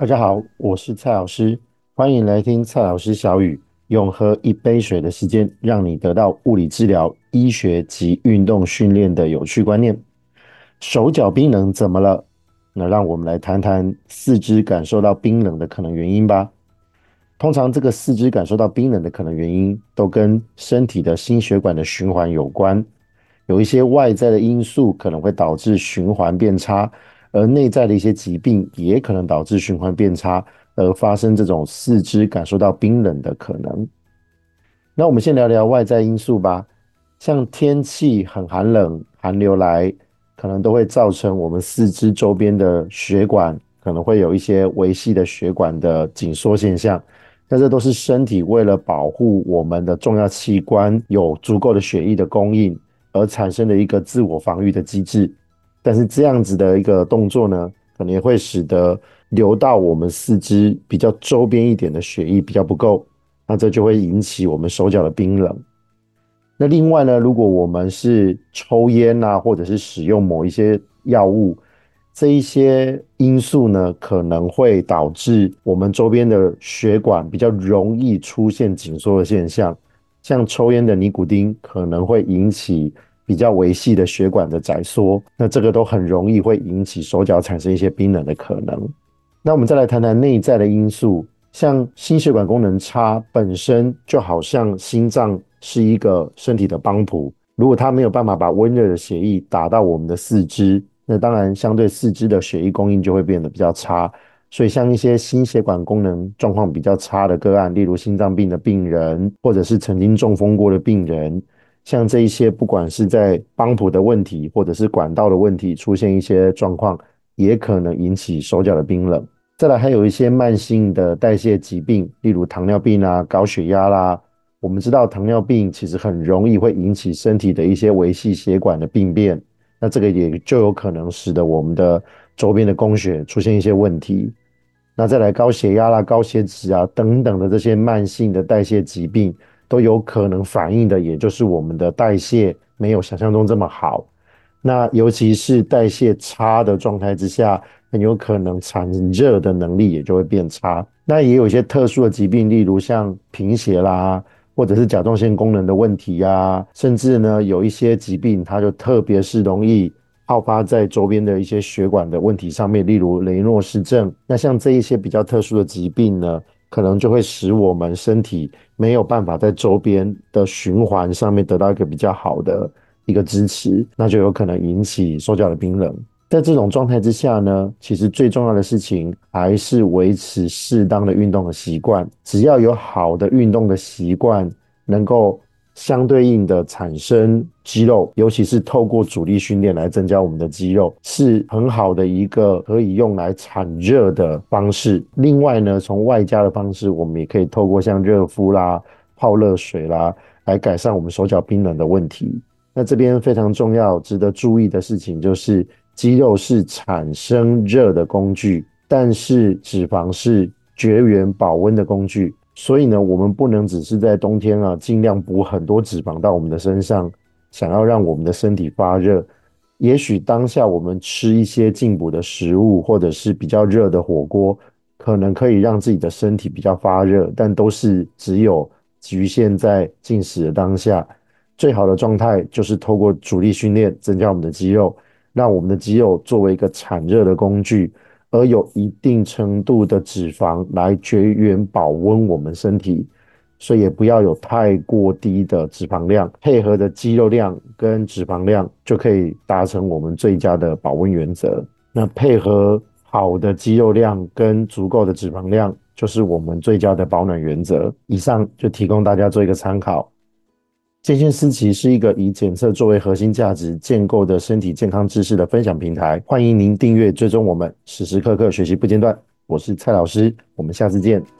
大家好，我是蔡老师，欢迎来听蔡老师小语，用喝一杯水的时间，让你得到物理治疗、医学及运动训练的有趣观念。手脚冰冷怎么了？那让我们来谈谈四肢感受到冰冷的可能原因吧。通常，这个四肢感受到冰冷的可能原因，都跟身体的心血管的循环有关。有一些外在的因素可能会导致循环变差。而内在的一些疾病也可能导致循环变差，而发生这种四肢感受到冰冷的可能。那我们先聊聊外在因素吧，像天气很寒冷，寒流来，可能都会造成我们四肢周边的血管可能会有一些微细的血管的紧缩现象。那这都是身体为了保护我们的重要器官有足够的血液的供应而产生的一个自我防御的机制。但是这样子的一个动作呢，可能也会使得流到我们四肢比较周边一点的血液比较不够，那这就会引起我们手脚的冰冷。那另外呢，如果我们是抽烟啊，或者是使用某一些药物，这一些因素呢，可能会导致我们周边的血管比较容易出现紧缩的现象，像抽烟的尼古丁可能会引起。比较微细的血管的窄缩，那这个都很容易会引起手脚产生一些冰冷的可能。那我们再来谈谈内在的因素，像心血管功能差，本身就好像心脏是一个身体的帮浦，如果它没有办法把温热的血液打到我们的四肢，那当然相对四肢的血液供应就会变得比较差。所以像一些心血管功能状况比较差的个案，例如心脏病的病人，或者是曾经中风过的病人。像这一些，不管是在帮浦的问题，或者是管道的问题，出现一些状况，也可能引起手脚的冰冷。再来，还有一些慢性的代谢疾病，例如糖尿病啊、高血压啦。我们知道，糖尿病其实很容易会引起身体的一些微细血管的病变，那这个也就有可能使得我们的周边的供血出现一些问题。那再来，高血压啦、高血脂啊等等的这些慢性的代谢疾病。都有可能反映的，也就是我们的代谢没有想象中这么好。那尤其是代谢差的状态之下，很有可能产热的能力也就会变差。那也有一些特殊的疾病，例如像贫血啦，或者是甲状腺功能的问题啊，甚至呢有一些疾病，它就特别是容易好发在周边的一些血管的问题上面，例如雷诺氏症。那像这一些比较特殊的疾病呢，可能就会使我们身体没有办法在周边的循环上面得到一个比较好的一个支持，那就有可能引起手脚的冰冷。在这种状态之下呢，其实最重要的事情还是维持适当的运动的习惯。只要有好的运动的习惯，能够。相对应的产生肌肉，尤其是透过阻力训练来增加我们的肌肉，是很好的一个可以用来产热的方式。另外呢，从外加的方式，我们也可以透过像热敷啦、泡热水啦，来改善我们手脚冰冷的问题。那这边非常重要、值得注意的事情就是，肌肉是产生热的工具，但是脂肪是绝缘保温的工具。所以呢，我们不能只是在冬天啊，尽量补很多脂肪到我们的身上，想要让我们的身体发热。也许当下我们吃一些进补的食物，或者是比较热的火锅，可能可以让自己的身体比较发热，但都是只有局限在进食的当下。最好的状态就是透过阻力训练增加我们的肌肉，让我们的肌肉作为一个产热的工具。而有一定程度的脂肪来绝缘保温我们身体，所以也不要有太过低的脂肪量，配合的肌肉量跟脂肪量就可以达成我们最佳的保温原则。那配合好的肌肉量跟足够的脂肪量，就是我们最佳的保暖原则。以上就提供大家做一个参考。健先思齐是一个以检测作为核心价值建构的身体健康知识的分享平台，欢迎您订阅追踪我们，时时刻刻学习不间断。我是蔡老师，我们下次见。